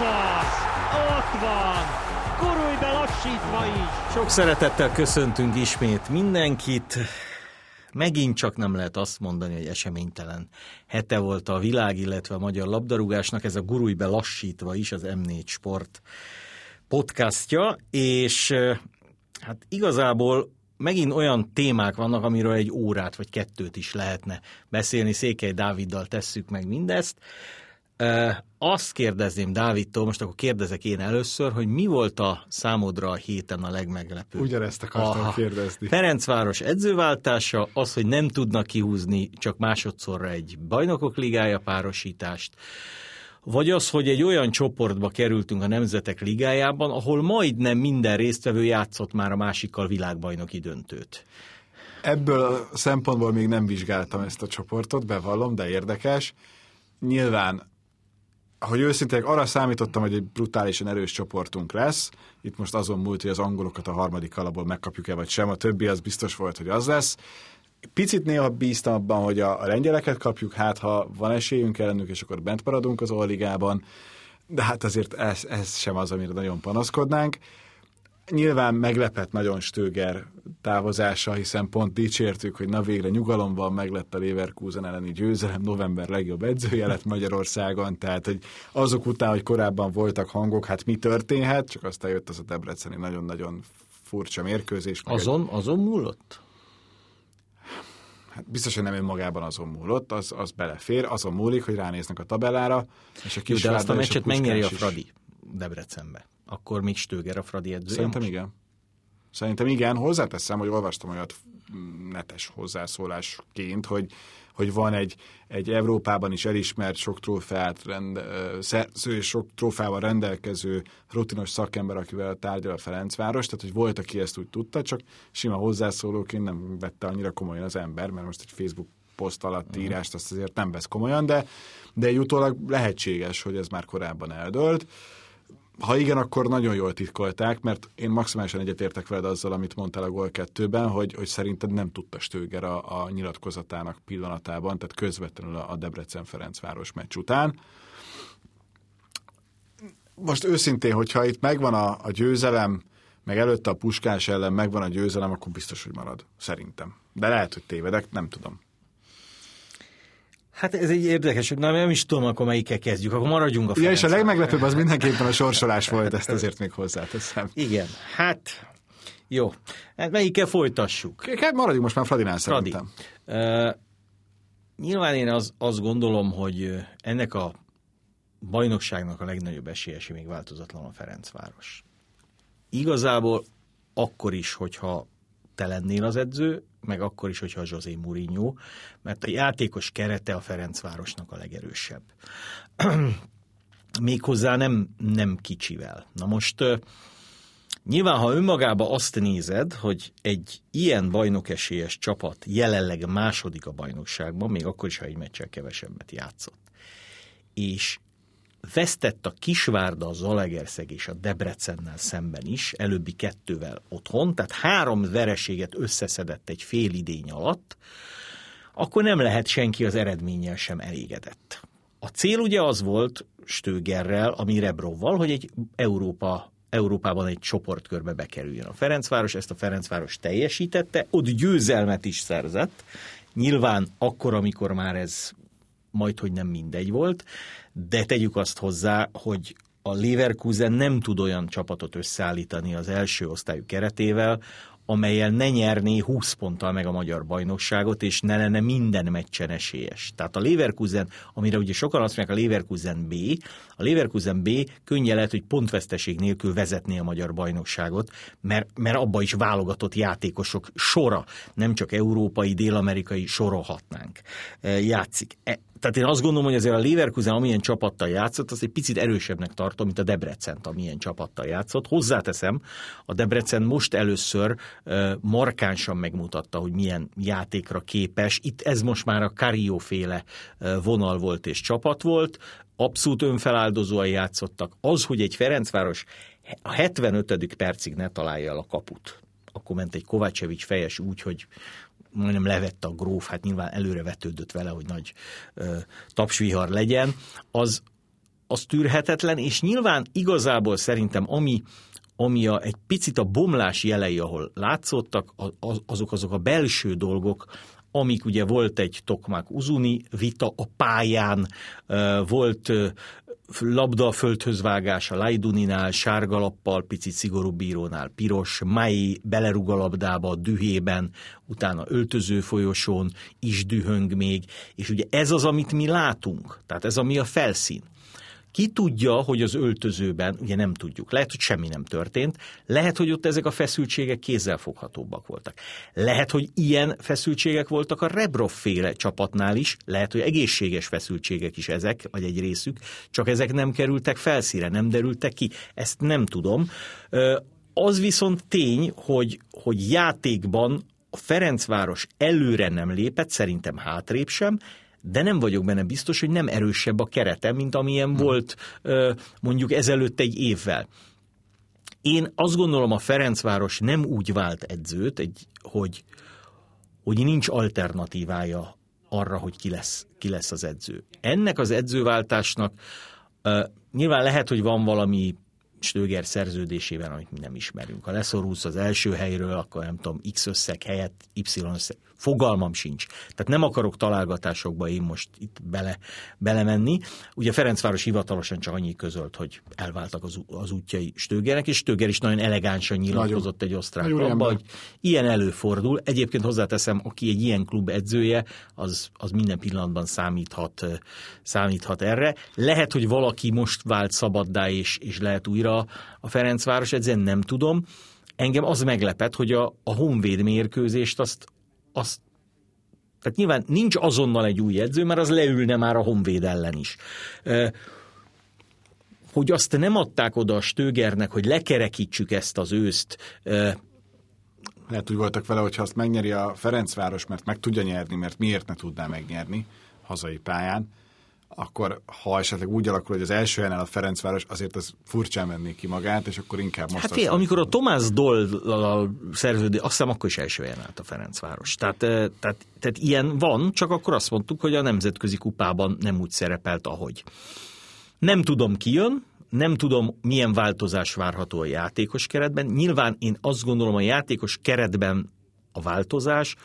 Ez az! Ott van! Gurulj be lassítva is! Sok szeretettel köszöntünk ismét mindenkit. Megint csak nem lehet azt mondani, hogy eseménytelen hete volt a világ, illetve a magyar labdarúgásnak. Ez a Gurulj be lassítva is az M4 Sport podcastja, és hát igazából megint olyan témák vannak, amiről egy órát vagy kettőt is lehetne beszélni. Székely Dáviddal tesszük meg mindezt. Azt kérdezném Dávidtól, most akkor kérdezek én először, hogy mi volt a számodra a héten a legmeglepőbb? Ugyanezt akartam Aha. kérdezni. Ferencváros edzőváltása, az, hogy nem tudnak kihúzni csak másodszorra egy bajnokok ligája párosítást, vagy az, hogy egy olyan csoportba kerültünk a Nemzetek Ligájában, ahol majdnem minden résztvevő játszott már a másikkal világbajnoki döntőt. Ebből a szempontból még nem vizsgáltam ezt a csoportot, bevallom, de érdekes. Nyilván hogy őszintén arra számítottam, hogy egy brutálisan erős csoportunk lesz. Itt most azon múlt, hogy az angolokat a harmadik alapból megkapjuk-e vagy sem. A többi az biztos volt, hogy az lesz. Picit néha bíztam abban, hogy a, a lengyeleket kapjuk, hát ha van esélyünk ellenük, és akkor bent maradunk az Oligában. De hát azért ez, ez sem az, amire nagyon panaszkodnánk. Nyilván meglepett nagyon Stöger távozása, hiszen pont dicsértük, hogy na végre nyugalom van, meglett a Leverkusen elleni győzelem, november legjobb edzője lett Magyarországon, tehát hogy azok után, hogy korábban voltak hangok, hát mi történhet, csak aztán jött az a Debreceni nagyon-nagyon furcsa mérkőzés. Azon, egy... azon múlott? Hát biztos, hogy nem önmagában azon múlott, az, az belefér, azon múlik, hogy ránéznek a tabellára, és a kis Jó, de azt a meccset megnyeri a Fradi Debrecenbe akkor még Stöger a Fradi edzője Szerintem most? igen. Szerintem igen. Hozzáteszem, hogy olvastam olyat netes hozzászólásként, hogy, hogy van egy, egy Európában is elismert sok trófeát rende, szerző sok trófával rendelkező rutinos szakember, akivel tárgyal a Ferencváros, tehát hogy volt, aki ezt úgy tudta, csak sima hozzászólóként nem vette annyira komolyan az ember, mert most egy Facebook poszt alatt mhm. írást azt azért nem vesz komolyan, de, de egy utólag lehetséges, hogy ez már korábban eldőlt. Ha igen, akkor nagyon jól titkolták, mert én maximálisan egyetértek veled azzal, amit mondtál a Gol 2-ben, hogy, hogy szerinted nem tudta Stöger a, a nyilatkozatának pillanatában, tehát közvetlenül a Debrecen-Ferencváros meccs után. Most őszintén, hogyha itt megvan a, a győzelem, meg előtte a puskás ellen megvan a győzelem, akkor biztos, hogy marad. Szerintem. De lehet, hogy tévedek, nem tudom. Hát ez egy érdekes, hogy nem is tudom, akkor melyikkel kezdjük, akkor maradjunk a Ja, és a legmeglepőbb az mindenképpen a sorsolás volt, ezt azért még hozzáteszem. Igen, hát jó. Hát melyikkel folytassuk? Hát maradjunk most már Fradinál Fradi. szerintem. Uh, nyilván én az, azt gondolom, hogy ennek a bajnokságnak a legnagyobb esélyesi még változatlan a Ferencváros. Igazából akkor is, hogyha te lennél az edző, meg akkor is, hogyha José Mourinho, mert a játékos kerete a Ferencvárosnak a legerősebb. Méghozzá nem, nem kicsivel. Na most nyilván, ha önmagába azt nézed, hogy egy ilyen bajnokesélyes csapat jelenleg második a bajnokságban, még akkor is, ha egy meccsel kevesebbet játszott, és vesztett a Kisvárda, a Zalegerszeg és a Debrecennel szemben is, előbbi kettővel otthon, tehát három vereséget összeszedett egy fél idény alatt, akkor nem lehet senki az eredménnyel sem elégedett. A cél ugye az volt Stögerrel, ami Rebrovval, hogy egy Európa Európában egy csoportkörbe bekerüljön a Ferencváros, ezt a Ferencváros teljesítette, ott győzelmet is szerzett, nyilván akkor, amikor már ez majd, hogy nem mindegy volt, de tegyük azt hozzá, hogy a Leverkusen nem tud olyan csapatot összeállítani az első osztályú keretével, amelyel ne nyerné 20 ponttal meg a magyar bajnokságot, és ne lenne minden meccsen esélyes. Tehát a Leverkusen, amire ugye sokan azt mondják a Leverkusen B, a Leverkusen B könnye lehet, hogy pontveszteség nélkül vezetné a magyar bajnokságot, mert, mert abba is válogatott játékosok sora, nem csak európai, dél-amerikai sorolhatnánk. E, játszik. Tehát én azt gondolom, hogy azért a Leverkusen, amilyen csapattal játszott, az egy picit erősebbnek tartom, mint a Debrecen, amilyen csapattal játszott. Hozzáteszem, a Debrecen most először markánsan megmutatta, hogy milyen játékra képes. Itt ez most már a Karió féle vonal volt és csapat volt. Abszolút önfeláldozóan játszottak. Az, hogy egy Ferencváros a 75. percig ne találja el a kaput akkor ment egy Kovácsevics fejes úgy, hogy majdnem levette a gróf, hát nyilván előre vetődött vele, hogy nagy ö, tapsvihar legyen, az, az tűrhetetlen, és nyilván igazából szerintem ami, ami a, egy picit a bomlás jelei, ahol látszottak, az, azok azok a belső dolgok, amik ugye volt egy Tokmák Uzuni vita a pályán, volt labda a földhöz vágás a Lajduninál, sárgalappal, picit szigorú bírónál piros, Mai belerúg a labdába dühében, utána öltöző folyosón is dühöng még, és ugye ez az, amit mi látunk, tehát ez ami a felszín. Ki tudja, hogy az öltözőben, ugye nem tudjuk, lehet, hogy semmi nem történt, lehet, hogy ott ezek a feszültségek kézzelfoghatóbbak voltak. Lehet, hogy ilyen feszültségek voltak a Rebrov féle csapatnál is, lehet, hogy egészséges feszültségek is ezek, vagy egy részük, csak ezek nem kerültek felszíre, nem derültek ki. Ezt nem tudom. Az viszont tény, hogy, hogy játékban a Ferencváros előre nem lépett, szerintem hátrébb sem, de nem vagyok benne biztos, hogy nem erősebb a kerete, mint amilyen hmm. volt mondjuk ezelőtt egy évvel. Én azt gondolom, a Ferencváros nem úgy vált edzőt, egy, hogy, hogy nincs alternatívája arra, hogy ki lesz, ki lesz az edző. Ennek az edzőváltásnak uh, nyilván lehet, hogy van valami Stöger szerződésében, amit mi nem ismerünk. Ha leszorulsz az első helyről, akkor nem tudom, X összeg helyett Y összeg. Fogalmam sincs. Tehát nem akarok találgatásokba én most itt bele, belemenni. Ugye Ferencváros hivatalosan csak annyi közölt, hogy elváltak az, az útjai Stögernek, és Stöger is nagyon elegánsan nyilatkozott egy osztrák klubba, hogy ilyen előfordul. Egyébként hozzáteszem, aki egy ilyen klub edzője, az, az minden pillanatban számíthat, számíthat erre. Lehet, hogy valaki most vált szabaddá, és, és lehet újra a Ferencváros edzően, nem tudom. Engem az meglepet, hogy a, a Honvéd mérkőzést azt, azt tehát nyilván nincs azonnal egy új edző, mert az leülne már a Honvéd ellen is. Hogy azt nem adták oda a Stögernek, hogy lekerekítsük ezt az őszt, lehet úgy voltak vele, hogyha azt megnyeri a Ferencváros, mert meg tudja nyerni, mert miért ne tudná megnyerni hazai pályán, akkor ha esetleg úgy alakul, hogy az első helyen a Ferencváros, azért az furcsán menné ki magát, és akkor inkább most... Hát fél, amikor a Tomás Doll szerződő, azt hiszem akkor is első helyen állt a Ferencváros. Tehát, tehát, tehát ilyen van, csak akkor azt mondtuk, hogy a nemzetközi kupában nem úgy szerepelt, ahogy. Nem tudom ki jön, nem tudom, milyen változás várható a játékos keretben. Nyilván én azt gondolom, a játékos keretben a változás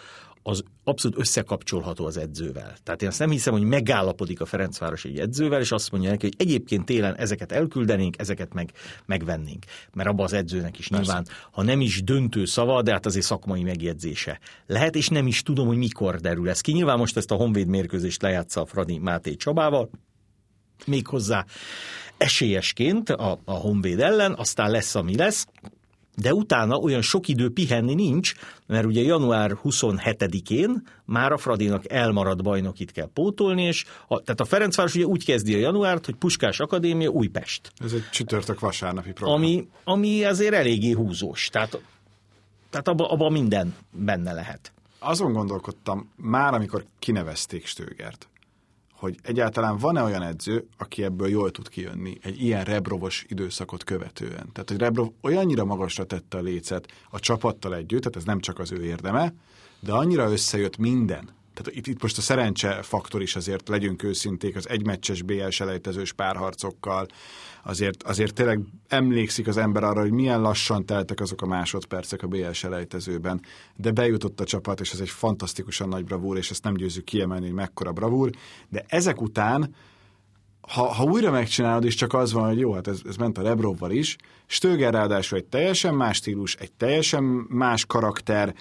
az abszolút összekapcsolható az edzővel. Tehát én azt nem hiszem, hogy megállapodik a Ferencváros egy edzővel, és azt mondja neki, hogy egyébként télen ezeket elküldenénk, ezeket meg, megvennénk. Mert abban az edzőnek is Persze. nyilván, ha nem is döntő szava, de hát azért szakmai megjegyzése lehet, és nem is tudom, hogy mikor derül ez ki. Nyilván most ezt a Honvéd mérkőzést lejátsza a Fradi Máté Csabával, méghozzá esélyesként a, a Honvéd ellen, aztán lesz, ami lesz, de utána olyan sok idő pihenni nincs, mert ugye január 27-én már a Fradinak elmaradt bajnokit kell pótolni, és a, tehát a Ferencváros ugye úgy kezdi a januárt, hogy Puskás Akadémia Újpest. Ez egy csütörtök vasárnapi program. Ami, ami azért eléggé húzós, tehát, tehát abban abba minden benne lehet. Azon gondolkodtam, már amikor kinevezték Stögert, hogy egyáltalán van-e olyan edző, aki ebből jól tud kijönni egy ilyen Rebrovos időszakot követően. Tehát, hogy Rebrov olyannyira magasra tette a lécet a csapattal együtt, tehát ez nem csak az ő érdeme, de annyira összejött minden, tehát itt, itt most a szerencse faktor is azért, legyünk őszinték, az egymeccses BL selejtezős párharcokkal, azért, azért tényleg emlékszik az ember arra, hogy milyen lassan teltek azok a másodpercek a BL selejtezőben, de bejutott a csapat, és ez egy fantasztikusan nagy bravúr, és ezt nem győzzük kiemelni, hogy mekkora bravúr, de ezek után ha, ha újra megcsinálod, és csak az van, hogy jó, hát ez, ez ment a Rebrovval is, Stöger ráadásul egy teljesen más stílus, egy teljesen más karakter,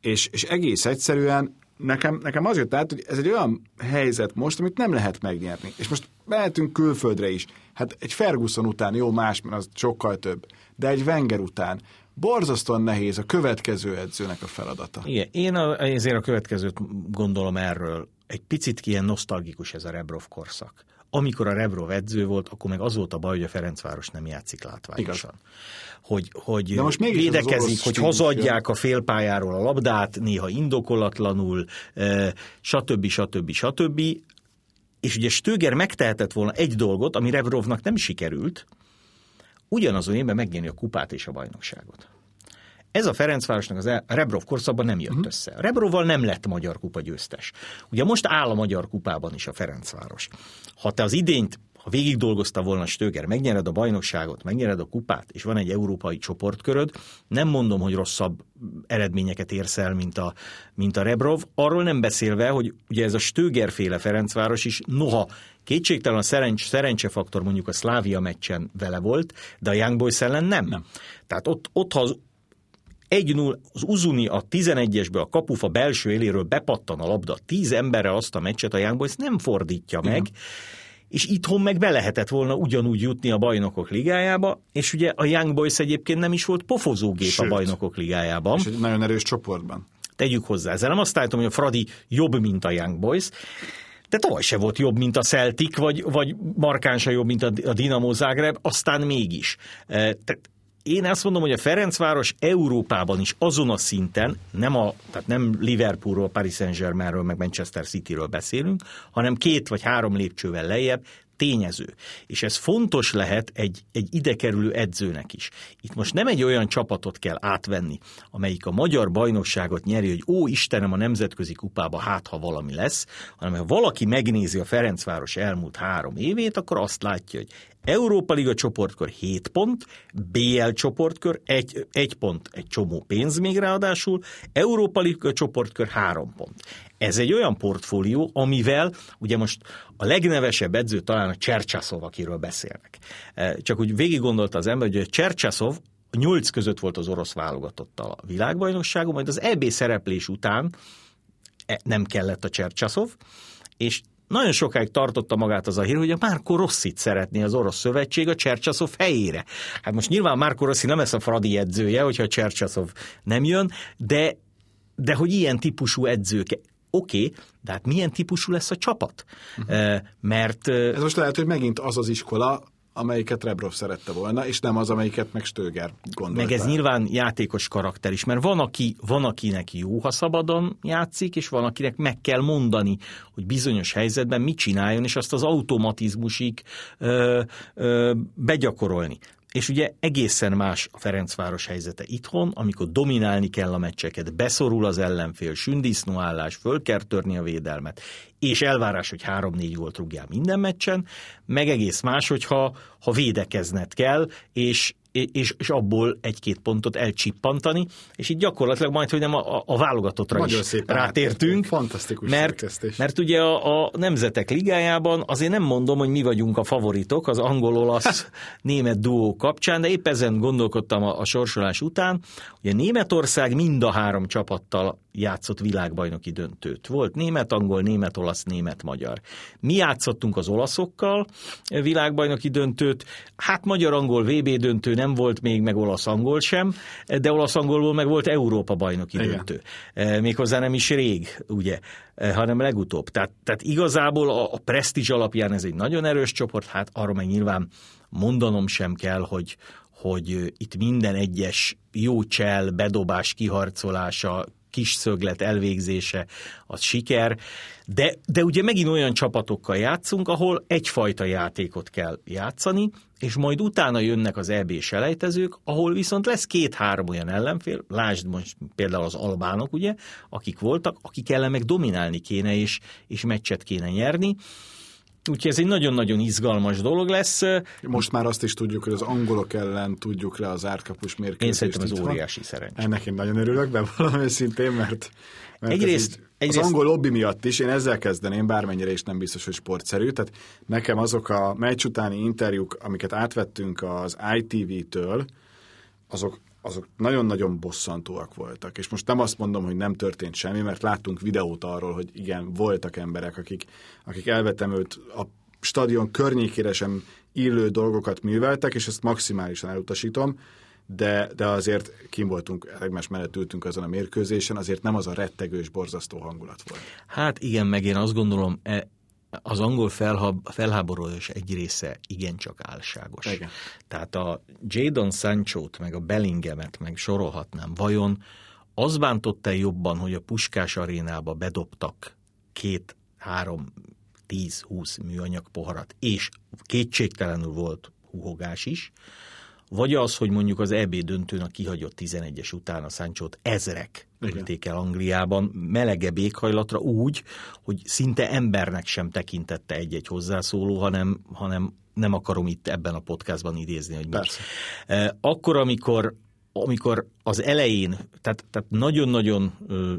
és, és egész egyszerűen nekem, nekem az jött át, hogy ez egy olyan helyzet most, amit nem lehet megnyerni. És most mehetünk külföldre is. Hát egy Ferguson után, jó más, mert az sokkal több, de egy Wenger után borzasztóan nehéz a következő edzőnek a feladata. Igen, én a, ezért a következőt gondolom erről. Egy picit ilyen nosztalgikus ez a Rebrov korszak amikor a Rebrov edző volt, akkor meg az volt a baj, hogy a Ferencváros nem játszik látványosan. Igaz. Hogy, hogy De most védekezik, hogy hazadják a félpályáról a labdát, néha indokolatlanul, stb. stb. stb. És ugye Stöger megtehetett volna egy dolgot, ami Rebrovnak nem sikerült, ugyanazon évben megnyerni a kupát és a bajnokságot. Ez a Ferencvárosnak az a Rebrov korszakban nem jött uh-huh. össze. A Rebrovval nem lett magyar kupa győztes. Ugye most áll a magyar kupában is a Ferencváros. Ha te az idényt ha végig dolgozta volna Stöger, megnyered a bajnokságot, megnyered a kupát, és van egy európai csoportköröd, nem mondom, hogy rosszabb eredményeket érsz el, mint a, mint a Rebrov. Arról nem beszélve, hogy ugye ez a Stöger féle Ferencváros is, noha kétségtelen a szerencs, szerencsefaktor mondjuk a Szlávia meccsen vele volt, de a Young Boys ellen nem. nem. Tehát ott, ott ha az 1-0, az Uzuni a 11-esbe a kapufa belső éléről bepattan a labda, 10 emberre azt a meccset a Young Boys nem fordítja meg, Igen és itthon meg be lehetett volna ugyanúgy jutni a bajnokok ligájába, és ugye a Young Boys egyébként nem is volt pofozógép Sőt, a bajnokok ligájában. És egy nagyon erős csoportban. Tegyük hozzá, ezzel nem azt állítom, hogy a Fradi jobb, mint a Young Boys, de tavaly se volt jobb, mint a Celtic, vagy, vagy markánsa jobb, mint a Dinamo Zagreb, aztán mégis. E, tehát én azt mondom, hogy a Ferencváros Európában is azon a szinten, nem, a, tehát nem Liverpoolról, Paris Saint-Germainről, meg Manchester Cityről beszélünk, hanem két vagy három lépcsővel lejjebb tényező. És ez fontos lehet egy, egy idekerülő edzőnek is. Itt most nem egy olyan csapatot kell átvenni, amelyik a magyar bajnokságot nyeri, hogy ó, Istenem, a nemzetközi kupába hát, ha valami lesz, hanem ha valaki megnézi a Ferencváros elmúlt három évét, akkor azt látja, hogy Európa Liga csoportkör 7 pont, BL csoportkör 1, 1 pont, egy csomó pénz még ráadásul, Európa Liga csoportkör 3 pont. Ez egy olyan portfólió, amivel ugye most a legnevesebb edző talán a Csercsaszov, akiről beszélnek. E, csak úgy végig gondolta az ember, hogy a Csercsaszov nyolc között volt az orosz válogatottal a világbajnokságon, majd az EB szereplés után e, nem kellett a Csercsaszov, és nagyon sokáig tartotta magát az a hír, hogy a Márko Rosszit szeretné az orosz szövetség a Csercsaszov helyére. Hát most nyilván Márko Rossi nem lesz a Fradi edzője, hogyha a Csercsaszov nem jön, de, de hogy ilyen típusú edzők Oké, okay, de hát milyen típusú lesz a csapat? Uh-huh. Mert... Ez most lehet, hogy megint az az iskola, amelyiket Rebrov szerette volna, és nem az, amelyiket meg Stöger gondolta. Meg ez nyilván játékos karakter is, mert van, aki, van akinek jó, ha szabadon játszik, és van, akinek meg kell mondani, hogy bizonyos helyzetben mit csináljon, és azt az automatizmusig ö, ö, begyakorolni. És ugye egészen más a Ferencváros helyzete itthon, amikor dominálni kell a meccseket, beszorul az ellenfél, sündisznóállás, föl kell törni a védelmet, és elvárás, hogy három-négy gólt rúgjál minden meccsen, meg egész más, hogyha ha védekezned kell, és, és, és abból egy-két pontot elcsippantani, és így gyakorlatilag majd, hogy nem a, a válogatottra Nagyon is rátértünk. Fantasztikus mert, mert ugye a, a Nemzetek Ligájában azért nem mondom, hogy mi vagyunk a favoritok az angol-olasz német duó kapcsán, de épp ezen gondolkodtam a, a sorsolás után, hogy a Németország mind a három csapattal játszott világbajnoki döntőt. Volt német, angol, német, olasz, német, magyar. Mi játszottunk az olaszokkal világbajnoki döntőt, hát magyar-angol VB döntő nem volt még, meg olasz-angol sem, de olasz-angolból meg volt Európa bajnoki Igen. döntő. E, méghozzá nem is rég, ugye, e, hanem legutóbb. Tehát, tehát igazából a, a presztízs alapján ez egy nagyon erős csoport, hát arra meg nyilván mondanom sem kell, hogy, hogy itt minden egyes jó csel, bedobás, kiharcolása, kis szöglet elvégzése az siker, de, de ugye megint olyan csapatokkal játszunk, ahol egyfajta játékot kell játszani, és majd utána jönnek az EB selejtezők, ahol viszont lesz két-három olyan ellenfél, lásd most például az albánok, ugye, akik voltak, akik ellen meg dominálni kéne, és, és meccset kéne nyerni, Úgyhogy ez egy nagyon-nagyon izgalmas dolog lesz. Most már azt is tudjuk, hogy az angolok ellen tudjuk le az árkapus mérkőzést. Én szerintem ez óriási szerencsé. Ennek én nagyon örülök, de valami szintén, mert, mert egyrészt, így, egyrészt... az angol lobby miatt is, én ezzel kezdeném, bármennyire is nem biztos, hogy sportszerű. Tehát nekem azok a meccs utáni interjúk, amiket átvettünk az ITV-től, azok azok nagyon-nagyon bosszantóak voltak. És most nem azt mondom, hogy nem történt semmi, mert láttunk videót arról, hogy igen, voltak emberek, akik, akik elvetemült a stadion környékére sem illő dolgokat műveltek, és ezt maximálisan elutasítom, de, de azért kim voltunk, egymás mellett ültünk azon a mérkőzésen, azért nem az a rettegős, borzasztó hangulat volt. Hát igen, meg én azt gondolom, e, az angol felhab, egy része igencsak álságos. Igen. Tehát a Jadon Sancho-t, meg a Bellinghamet, meg sorolhatnám, vajon az bántott-e jobban, hogy a Puskás arénába bedobtak két, három, tíz, húsz műanyag poharat, és kétségtelenül volt húhogás is, vagy az, hogy mondjuk az EB döntőn a kihagyott 11-es után a Sanchót ezrek ülték el Angliában melegebb éghajlatra úgy, hogy szinte embernek sem tekintette egy-egy hozzászóló, hanem, hanem nem akarom itt ebben a podcastban idézni, hogy Persze. mi. Akkor, amikor amikor az elején, tehát, tehát nagyon-nagyon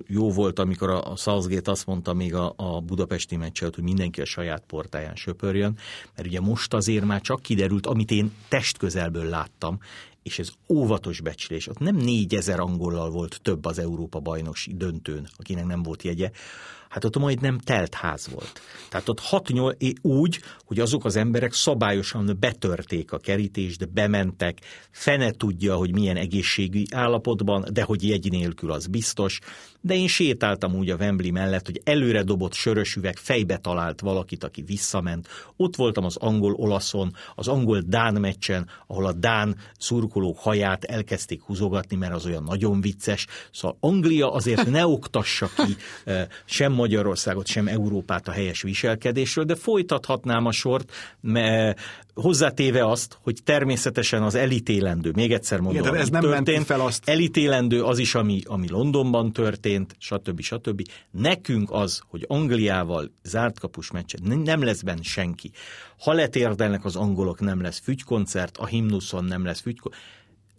jó volt, amikor a Southgate azt mondta még a, a budapesti meccset, hogy mindenki a saját portáján söpörjön, mert ugye most azért már csak kiderült, amit én testközelből láttam, és ez óvatos becslés. Ott nem négyezer angollal volt több az Európa bajnoksi döntőn, akinek nem volt jegye, hát ott majd nem telt ház volt. Tehát ott 6 úgy, hogy azok az emberek szabályosan betörték a kerítést, bementek, fene tudja, hogy milyen egészségügyi állapotban, de hogy jegy nélkül az biztos, de én sétáltam úgy a Wembley mellett, hogy előre dobott sörös üveg fejbe talált valakit, aki visszament. Ott voltam az angol-olaszon, az angol-dán meccsen, ahol a dán szurkolók haját elkezdték húzogatni, mert az olyan nagyon vicces. Szóval Anglia azért ne oktassa ki sem Magyarországot, sem Európát a helyes viselkedésről, de folytathatnám a sort, mert hozzátéve azt, hogy természetesen az elítélendő, még egyszer mondom, Igen, ez nem történt, fel azt. elítélendő az is, ami, ami Londonban történt, stb. stb. Nekünk az, hogy Angliával zárt kapus meccset, nem lesz benne senki. Ha letérdelnek az angolok, nem lesz fügykoncert, a himnuszon nem lesz fügykoncert,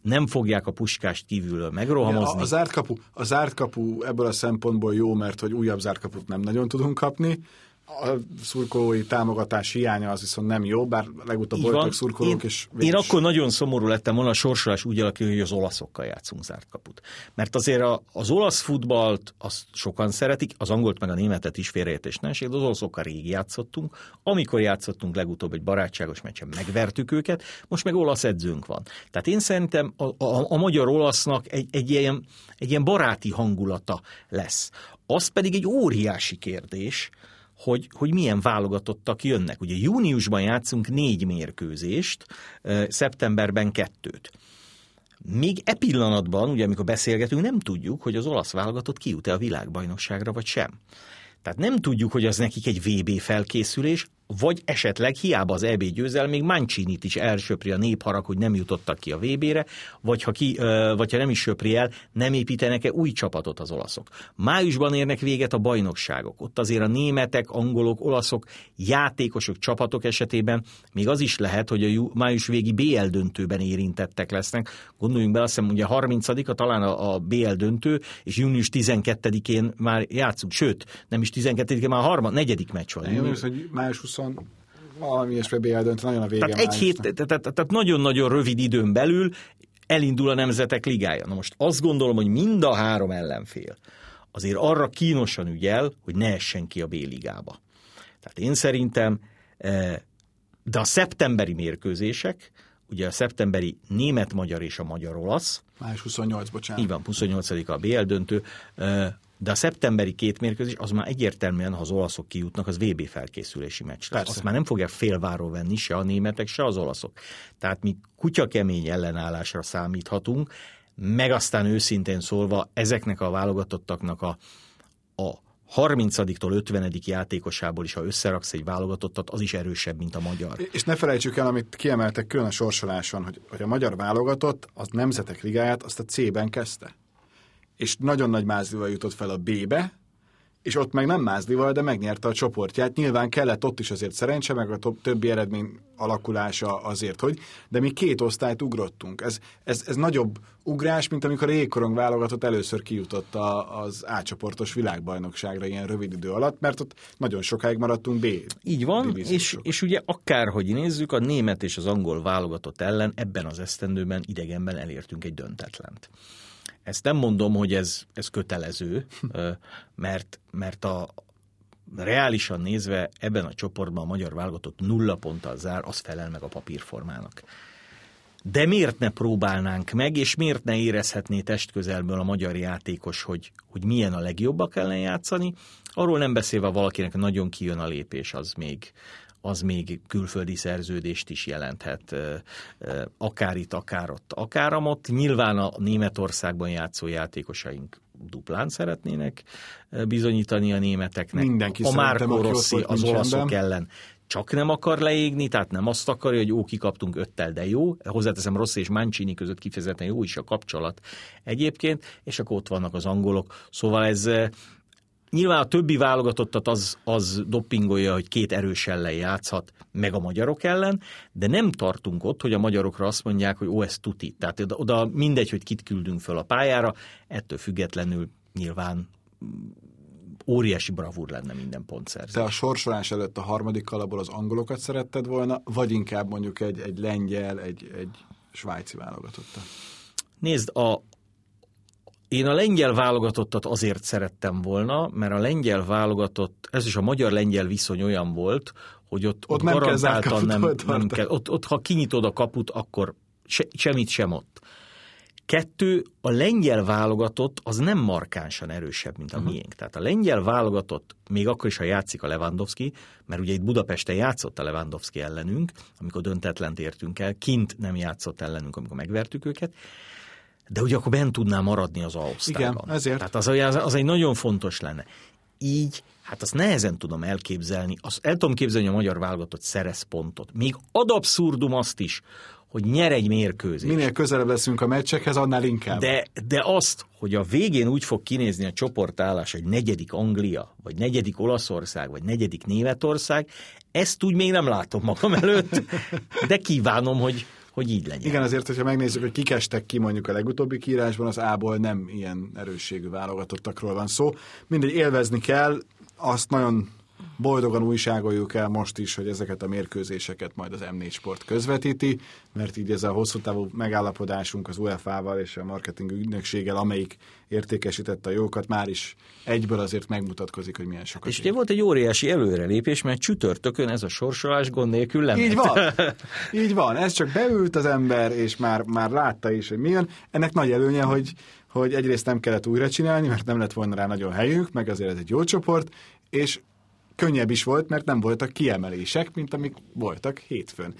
nem fogják a puskást kívülről megrohamozni. A, a, zárt kapu, a zárt kapu ebből a szempontból jó, mert hogy újabb zárt kaput nem nagyon tudunk kapni, a szurkolói támogatás hiánya az viszont nem jó, bár legutóbb voltak szurkolók, én, és... Én akkor nagyon szomorú lettem volna, a sorsolás úgy alakul, hogy az olaszokkal játszunk zárt kaput. Mert azért a, az olasz futballt azt sokan szeretik, az angolt meg a németet is félreértés ne de az olaszokkal rég játszottunk. Amikor játszottunk legutóbb egy barátságos meccsen, megvertük őket, most meg olasz edzőnk van. Tehát én szerintem a, a, a magyar olasznak egy, egy, ilyen, egy ilyen baráti hangulata lesz. Az pedig egy óriási kérdés, hogy, hogy milyen válogatottak jönnek. Ugye júniusban játszunk négy mérkőzést, szeptemberben kettőt. Még e pillanatban, ugye amikor beszélgetünk, nem tudjuk, hogy az olasz válogatott kijut-e a világbajnokságra, vagy sem. Tehát nem tudjuk, hogy az nekik egy VB felkészülés, vagy esetleg hiába az EB győzel, még mancini is elsöpri a népharag, hogy nem jutottak ki a VB-re, vagy ha, ki, vagy ha nem is söpri el, nem építenek-e új csapatot az olaszok. Májusban érnek véget a bajnokságok. Ott azért a németek, angolok, olaszok, játékosok, csapatok esetében még az is lehet, hogy a május végi BL döntőben érintettek lesznek. Gondoljunk be, azt hiszem, ugye 30-a talán a, BL döntő, és június 12-én már játszunk, sőt, nem is 12-én, már a harmad, negyedik meccs van. Én hogy május 20 valami ilyesmi BL döntő, nagyon a vége Tehát egy hét, tehát, tehát, tehát nagyon-nagyon rövid időn belül elindul a Nemzetek Ligája. Na most azt gondolom, hogy mind a három ellenfél azért arra kínosan ügyel, hogy ne essen ki a B-ligába. Tehát én szerintem, eh, de a szeptemberi mérkőzések, ugye a szeptemberi német-magyar és a magyar-olasz. Május 28, bocsánat. Így van, 28 a BL döntő. De a szeptemberi két mérkőzés az már egyértelműen, ha az olaszok kijutnak, az VB felkészülési meccs lesz. Azt már nem fogják félváról venni se a németek, se az olaszok. Tehát mi kutyakemény ellenállásra számíthatunk, meg aztán őszintén szólva ezeknek a válogatottaknak a, a 30-tól 50. játékosából is, ha összeraksz egy válogatottat, az is erősebb, mint a magyar. És ne felejtsük el, amit kiemeltek külön a sorsoláson, hogy, hogy a magyar válogatott az nemzetek ligáját azt a C-ben kezdte és nagyon nagy mázlival jutott fel a B-be, és ott meg nem mázlival, de megnyerte a csoportját. Nyilván kellett ott is azért szerencse, meg a többi eredmény alakulása azért, hogy, de mi két osztályt ugrottunk. Ez, ez, ez nagyobb ugrás, mint amikor a jégkorong válogatott először kijutott a, az A-csoportos világbajnokságra ilyen rövid idő alatt, mert ott nagyon sokáig maradtunk B. Így van, és, és ugye akárhogy nézzük, a német és az angol válogatott ellen ebben az esztendőben idegenben elértünk egy döntetlent. Ezt nem mondom, hogy ez, ez kötelező, mert, mert a, reálisan nézve ebben a csoportban a magyar válogatott nulla ponttal zár, az felel meg a papírformának. De miért ne próbálnánk meg, és miért ne érezhetné testközelből a magyar játékos, hogy, hogy milyen a legjobbak ellen játszani? Arról nem beszélve valakinek nagyon kijön a lépés, az még, az még külföldi szerződést is jelenthet, akár itt, akár ott, akár amott. Nyilván a Németországban játszó játékosaink duplán szeretnének bizonyítani a németeknek. Mindenki a Márko Rossi az olaszok ellen csak nem akar leégni, tehát nem azt akarja, hogy ó, kikaptunk öttel, de jó. Hozzáteszem, Rossz és Mancini között kifejezetten jó is a kapcsolat egyébként, és akkor ott vannak az angolok. Szóval ez Nyilván a többi válogatottat az, az doppingolja, hogy két erős ellen játszhat, meg a magyarok ellen, de nem tartunk ott, hogy a magyarokra azt mondják, hogy ó, ez tuti. Tehát oda mindegy, hogy kit küldünk föl a pályára, ettől függetlenül nyilván óriási bravúr lenne minden pontszerzés. Te a sorsolás előtt a harmadik kalapból az angolokat szeretted volna, vagy inkább mondjuk egy, egy lengyel, egy, egy svájci válogatottat? Nézd, a, én a lengyel válogatottat azért szerettem volna, mert a lengyel válogatott, ez is a magyar-lengyel viszony olyan volt, hogy ott, ott, ott nem garantáltan nem, nem kell. Ott, ott, ha kinyitod a kaput, akkor se, semmit sem ott. Kettő, a lengyel válogatott az nem markánsan erősebb, mint a uh-huh. miénk. Tehát a lengyel válogatott, még akkor is, ha játszik a Lewandowski, mert ugye itt Budapesten játszott a Lewandowski ellenünk, amikor döntetlent értünk el, kint nem játszott ellenünk, amikor megvertük őket, de ugye akkor bent tudná maradni az Igen, ezért. Tehát az, az, az egy nagyon fontos lenne. Így, hát azt nehezen tudom elképzelni, azt el tudom képzelni, hogy a magyar válogatott szerez pontot. Még ad abszurdum azt is, hogy nyer egy mérkőzést. Minél közelebb leszünk a meccsekhez, annál inkább. De, de azt, hogy a végén úgy fog kinézni a csoportállás, hogy negyedik Anglia, vagy negyedik Olaszország, vagy negyedik Németország, ezt úgy még nem látom magam előtt, de kívánom, hogy, hogy így legyen. Igen, azért, hogyha megnézzük, hogy kik estek ki mondjuk a legutóbbi kiírásban, az A-ból nem ilyen erősségű válogatottakról van szó. Mindegy, élvezni kell, azt nagyon boldogan újságoljuk el most is, hogy ezeket a mérkőzéseket majd az M4 Sport közvetíti, mert így ez a hosszú távú megállapodásunk az UEFA-val és a marketing ügynökséggel, amelyik értékesítette a jókat, már is egyből azért megmutatkozik, hogy milyen sokat. És ugye volt egy óriási előrelépés, mert csütörtökön ez a sorsolás gond nélkül nem. Így van, így van. Ez csak beült az ember, és már, már látta is, hogy milyen. Ennek nagy előnye, hogy hogy egyrészt nem kellett újra csinálni, mert nem lett volna rá nagyon helyünk, meg azért ez egy jó csoport, és könnyebb is volt, mert nem voltak kiemelések, mint amik voltak hétfőn.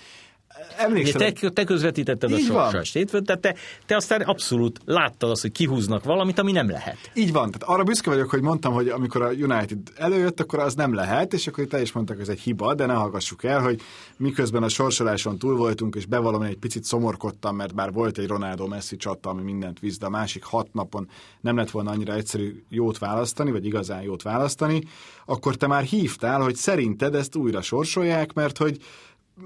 Emlékszem, te, te közvetítetted a sorsast hétfőn, tehát te, te aztán abszolút láttad azt, hogy kihúznak valamit, ami nem lehet. Így van, tehát arra büszke vagyok, hogy mondtam, hogy amikor a United előjött, akkor az nem lehet, és akkor te is mondtak, hogy ez egy hiba, de ne hallgassuk el, hogy miközben a sorsoláson túl voltunk, és bevallom, egy picit szomorkodtam, mert bár volt egy Ronaldo Messi csata, ami mindent víz, de a másik hat napon nem lett volna annyira egyszerű jót választani, vagy igazán jót választani, akkor te már hívtál, hogy szerinted ezt újra sorsolják, mert hogy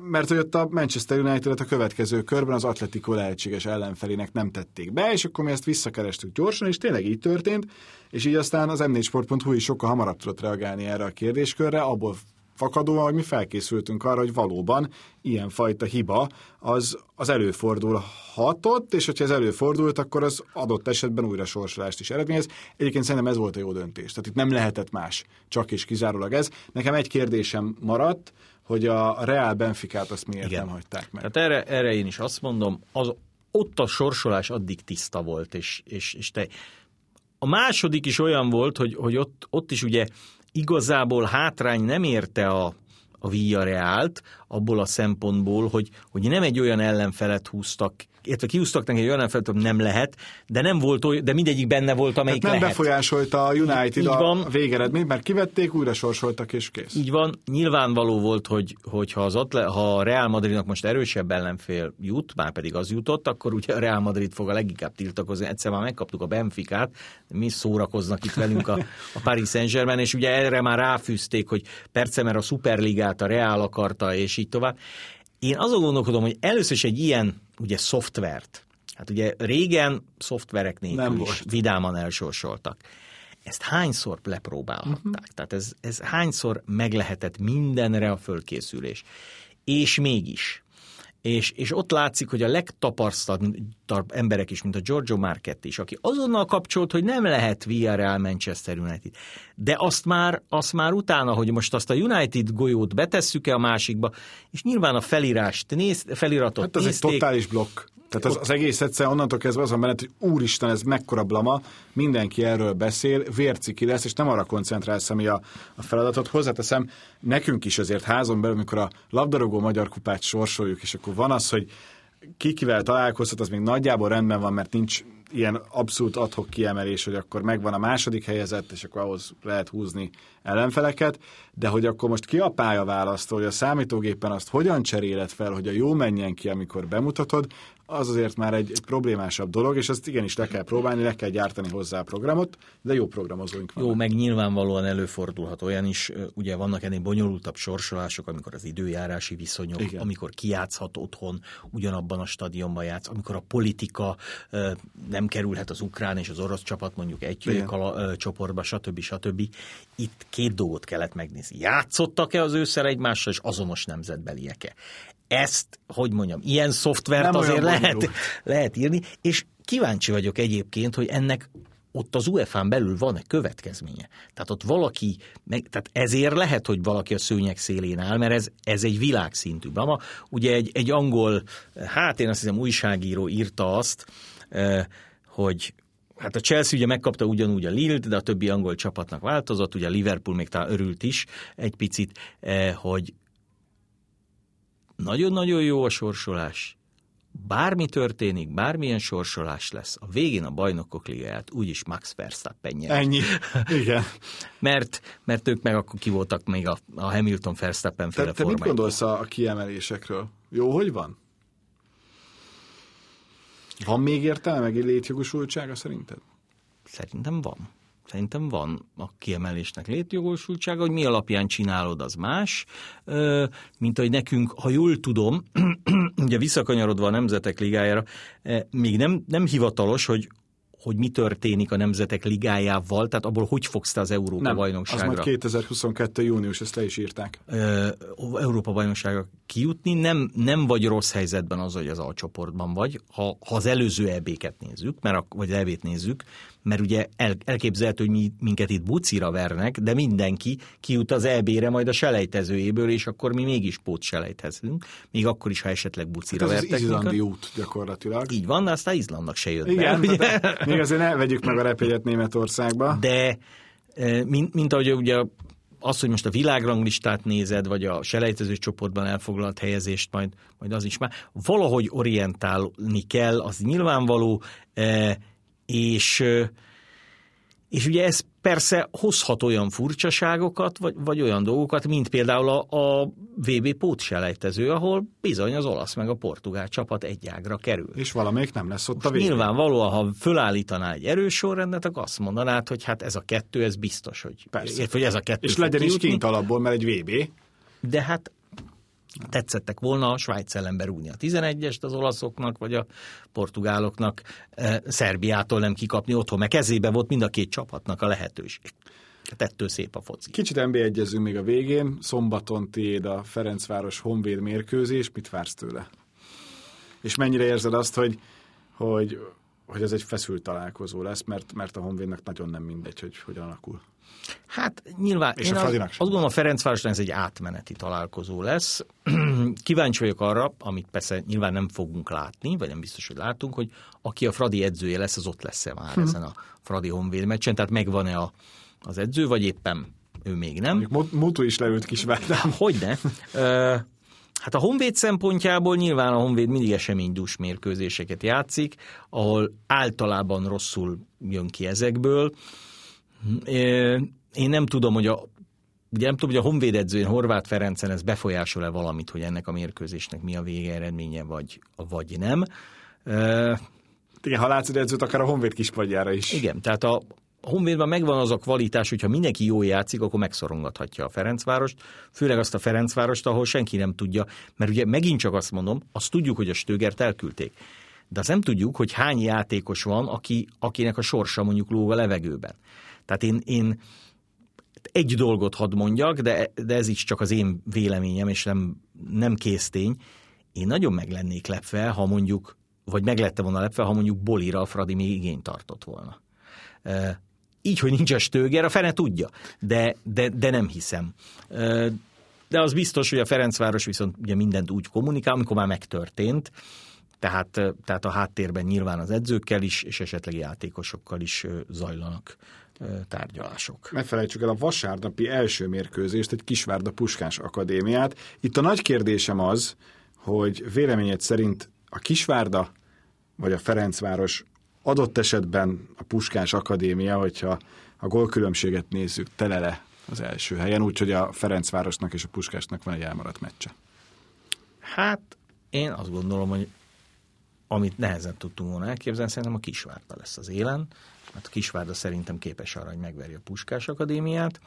mert hogy ott a Manchester United a következő körben az Atletico lehetséges ellenfelének nem tették be, és akkor mi ezt visszakerestük gyorsan, és tényleg így történt, és így aztán az m4sport.hu is sokkal hamarabb tudott reagálni erre a kérdéskörre, abból fakadóan, hogy mi felkészültünk arra, hogy valóban ilyen fajta hiba az, az előfordulhatott, és hogyha ez előfordult, akkor az adott esetben újra sorsolást is eredményez. Egyébként szerintem ez volt a jó döntés. Tehát itt nem lehetett más, csak és kizárólag ez. Nekem egy kérdésem maradt, hogy a Real Benficát azt miért Igen. nem hagyták meg. Tehát erre, erre én is azt mondom, az, ott a sorsolás addig tiszta volt, és, és, és te... A második is olyan volt, hogy, hogy ott, ott is ugye igazából hátrány nem érte a, a Villarreált, abból a szempontból, hogy, hogy nem egy olyan ellenfelet húztak illetve kiúztak neki egy olyan feladatot, nem lehet, de nem volt olyan, de mindegyik benne volt, amelyik Tehát nem lehet. befolyásolta a United így, így van. a végeredményt, mert kivették, újra sorsoltak és kész. Így van, nyilvánvaló volt, hogy, hogy ha, az Atle, ha a Real Madridnak most erősebb ellenfél jut, már pedig az jutott, akkor ugye a Real Madrid fog a leginkább tiltakozni. Egyszer már megkaptuk a Benficát, mi szórakoznak itt velünk a, a Paris Saint-Germain, és ugye erre már ráfűzték, hogy perce, mert a Superligát a Real akarta, és így tovább. Én azon gondolkodom, hogy először is egy ilyen ugye szoftvert, hát ugye régen szoftverek nélkül Nem is volt. vidáman elsorsoltak. Ezt hányszor lepróbálhatták? Uh-huh. Tehát ez, ez hányszor meg lehetett mindenre a fölkészülés? És mégis és, és ott látszik, hogy a legtapasztaltabb emberek is, mint a Giorgio Marchetti is, aki azonnal kapcsolt, hogy nem lehet Villarreal Manchester United. De azt már, azt már utána, hogy most azt a United golyót betesszük-e a másikba, és nyilván a felírást néz, feliratot hát ez nézték. egy totális blokk. Tehát az, az egész egyszer onnantól kezdve azon mellett, hogy úristen, ez mekkora blama, mindenki erről beszél, vérciki lesz, és nem arra koncentrálsz, ami a, a feladatot. Hozzáteszem, nekünk is azért házon belül, amikor a labdarúgó magyar kupát sorsoljuk, és akkor van az, hogy ki kivel találkozhat, az még nagyjából rendben van, mert nincs ilyen abszolút adhok kiemelés, hogy akkor megvan a második helyezett, és akkor ahhoz lehet húzni ellenfeleket, de hogy akkor most ki a pályaválasztó, hogy a számítógépen azt hogyan cseréled fel, hogy a jó menjen ki, amikor bemutatod, az azért már egy, egy problémásabb dolog, és azt igenis le kell próbálni, le kell gyártani hozzá a programot, de jó programozóink vannak. Jó, meg nyilvánvalóan előfordulhat olyan is, ugye vannak ennél bonyolultabb sorsolások, amikor az időjárási viszonyok, Igen. amikor kiátszhat otthon, ugyanabban a stadionban játsz, amikor a politika nem kerülhet az ukrán és az orosz csapat mondjuk egy kala, csoportba, stb. stb. Itt két dolgot kellett megnézni. Játszottak-e az ősszel egymással, és azonos nemzetbeliek-e? Ezt, hogy mondjam, ilyen szoftvert Nem azért lehet, lehet írni, és kíváncsi vagyok egyébként, hogy ennek ott az UEFA-n belül van egy következménye. Tehát ott valaki, meg, tehát ezért lehet, hogy valaki a szőnyeg szélén áll, mert ez, ez egy világszintű drama. Ugye egy, egy angol, hát én azt hiszem újságíró írta azt, hogy Hát a Chelsea ugye megkapta ugyanúgy a Lille-t, de a többi angol csapatnak változott, ugye a Liverpool még talán örült is egy picit, hogy nagyon-nagyon jó a sorsolás, bármi történik, bármilyen sorsolás lesz, a végén a bajnokok ligáját úgyis Max Verstappen nyer. Ennyi. Igen. Mert, mert ők meg akkor ki voltak még a, a Hamilton Verstappen féle Te, te mit gondolsz a, a kiemelésekről? Jó, hogy van? Van még értelme, meg létjogosultsága szerinted? Szerintem van. Szerintem van a kiemelésnek létjogosultsága, hogy mi alapján csinálod, az más, mint hogy nekünk, ha jól tudom, ugye visszakanyarodva a Nemzetek Ligájára, eh, még nem, nem hivatalos, hogy hogy mi történik a Nemzetek Ligájával, tehát abból hogy fogsz te az Európa Nem, az bajnokságra. majd 2022. június, ezt le is írták. ö, Európa bajnokságra kijutni, nem, nem vagy rossz helyzetben az, hogy az alcsoportban vagy, ha, ha az előző EB-ket nézzük, mert a, vagy EB-t nézzük, mert ugye el, elképzelhető, hogy mi, minket itt bucira vernek, de mindenki kijut az EB-re majd a selejtezőjéből, és akkor mi mégis pót selejtezünk, még akkor is, ha esetleg bucira Hát ez az vertek minket. izlandi út gyakorlatilag. Így van, de aztán Izlandnak se jött Igen, be. ugye? még azért ne vegyük meg a repélyet Németországba. De eh, mint, mint ahogy ugye az, hogy most a világranglistát nézed, vagy a selejtező csoportban elfoglalt helyezést, majd, majd az is már, valahogy orientálni kell, az nyilvánvaló, eh, és, és ugye ez persze hozhat olyan furcsaságokat, vagy, vagy olyan dolgokat, mint például a, a VB pótselejtező, ahol bizony az olasz meg a portugál csapat egy ágra kerül. És valamelyik nem lesz ott a végén. Nyilvánvalóan, ha fölállítaná egy erős sorrendet, akkor azt mondanád, hogy hát ez a kettő, ez biztos, hogy, Persze. Érted, hogy ez a kettő És legyen is kint alapból, mert egy VB. De hát tetszettek volna a Svájc ellen berúgni a 11-est az olaszoknak, vagy a portugáloknak eh, Szerbiától nem kikapni otthon, mert kezébe volt mind a két csapatnak a lehetőség. Hát ettől szép a foci. Kicsit nb egyezünk még a végén. Szombaton tiéd a Ferencváros Honvéd mérkőzés. Mit vársz tőle? És mennyire érzed azt, hogy, hogy, hogy ez egy feszült találkozó lesz, mert, mert a Honvédnak nagyon nem mindegy, hogy hogyan alakul. Hát nyilván, És én a az, azt gondolom a Ferencvárosnál ez egy átmeneti találkozó lesz. Kíváncsi vagyok arra, amit persze nyilván nem fogunk látni, vagy nem biztos, hogy látunk, hogy aki a Fradi edzője lesz, az ott lesz-e már ezen a Fradi Honvéd meccsen, tehát megvan-e a, az edző, vagy éppen ő még nem. Mondjuk Mo- Mutu is leült Kisvárdán. Hogyne. Hát a Honvéd szempontjából nyilván a Honvéd mindig eseménydús mérkőzéseket játszik, ahol általában rosszul jön ki ezekből. Én nem tudom, hogy a Ugye nem tudom, hogy a Honvéd edzőjén Horváth Ferencen ez befolyásol-e valamit, hogy ennek a mérkőzésnek mi a végeredménye, vagy, vagy nem. Igen, ha látsz egy edzőt, akár a Honvéd kispadjára is. igen, tehát a Honvédban megvan az a kvalitás, hogyha mindenki jól játszik, akkor megszorongathatja a Ferencvárost, főleg azt a Ferencvárost, ahol senki nem tudja, mert ugye megint csak azt mondom, azt tudjuk, hogy a Stögert elküldték. De azt nem tudjuk, hogy hány játékos van, aki, akinek a sorsa mondjuk lóg a levegőben. Tehát én, én egy dolgot hadd mondjak, de, de ez is csak az én véleményem, és nem, nem késztény. Én nagyon meg lennék lepve, ha mondjuk, vagy meg lette volna lepve, ha mondjuk Bolira a Fradi még igényt tartott volna. Így, hogy nincs a stöger, a fene tudja, de, de, de nem hiszem. De az biztos, hogy a Ferencváros viszont ugye mindent úgy kommunikál, amikor már megtörtént, tehát, tehát a háttérben nyilván az edzőkkel is, és esetleg játékosokkal is zajlanak tárgyalások. Ne felejtsük el a vasárnapi első mérkőzést, egy Kisvárda Puskás Akadémiát. Itt a nagy kérdésem az, hogy véleményed szerint a Kisvárda vagy a Ferencváros adott esetben a Puskás Akadémia, hogyha a gólkülönbséget nézzük, telele az első helyen, úgyhogy a Ferencvárosnak és a Puskásnak van egy elmaradt meccse. Hát én azt gondolom, hogy amit nehezen tudtunk volna elképzelni, szerintem a Kisvárda lesz az élen, mert a Kisvárda szerintem képes arra, hogy megverje a Puskás Akadémiát.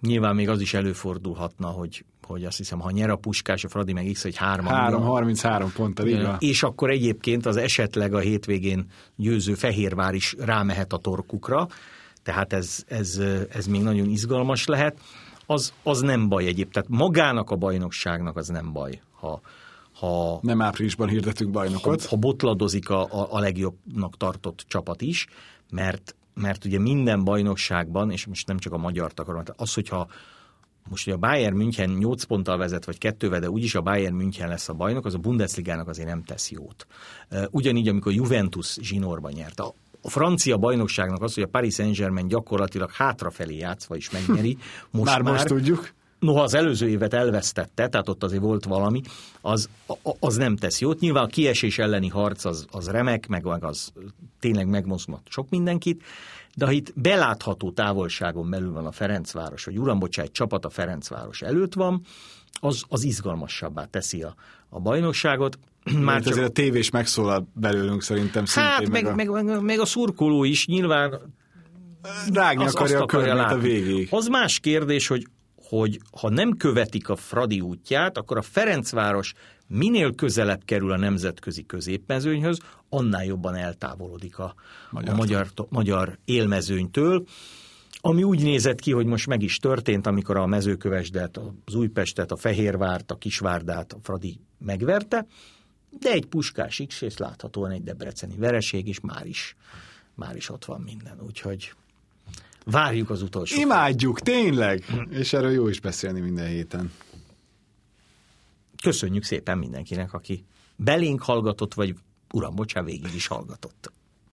Nyilván még az is előfordulhatna, hogy, hogy azt hiszem, ha nyer a Puskás, a Fradi meg X, hogy 3 3-33 ponttal, így van. És akkor egyébként az esetleg a hétvégén győző Fehérvár is rámehet a torkukra, tehát ez, ez, ez még nagyon izgalmas lehet. Az, az nem baj egyébként, tehát magának a bajnokságnak az nem baj, ha, ha, Nem áprilisban hirdetünk ha, bajnokot. ha botladozik a, a, a legjobbnak tartott csapat is, mert, mert ugye minden bajnokságban, és most nem csak a magyar akarom, tehát az, hogyha most ugye a Bayern München 8 ponttal vezet, vagy kettővel, de úgyis a Bayern München lesz a bajnok, az a Bundesligának azért nem tesz jót. Ugyanígy, amikor Juventus zsinórba nyert. A, a francia bajnokságnak az, hogy a Paris Saint-Germain gyakorlatilag hátrafelé játszva is megnyeri. Most Már, már most tudjuk. Noha az előző évet elvesztette, tehát ott azért volt valami, az, az nem tesz jót. Nyilván a kiesés elleni harc az, az remek, meg, meg az tényleg megmozgat sok mindenkit, de ha itt belátható távolságon belül van a Ferencváros, vagy uram, bocsánat, egy csapat a Ferencváros előtt van, az, az izgalmasabbá teszi a, a bajnokságot. Már Már azért a tévés megszólal belőlünk szerintem szintén. hát, meg, a, meg, meg, meg, a szurkoló is nyilván rágni az- akarja azt a körmét a végig. Az más kérdés, hogy, hogy ha nem követik a Fradi útját, akkor a Ferencváros minél közelebb kerül a nemzetközi középmezőnyhöz, annál jobban eltávolodik a magyar, a magyar, magyar élmezőnytől. Ami úgy nézett ki, hogy most meg is történt, amikor a mezőkövesdet, az Újpestet, a Fehérvárt, a Kisvárdát a Fradi megverte, de egy puskás X, és láthatóan egy debreceni vereség, és már is, már is ott van minden. Úgyhogy várjuk az utolsó. Imádjuk, tényleg! És erről jó is beszélni minden héten. Köszönjük szépen mindenkinek, aki belénk hallgatott, vagy uram, bocsán, végig is hallgatott.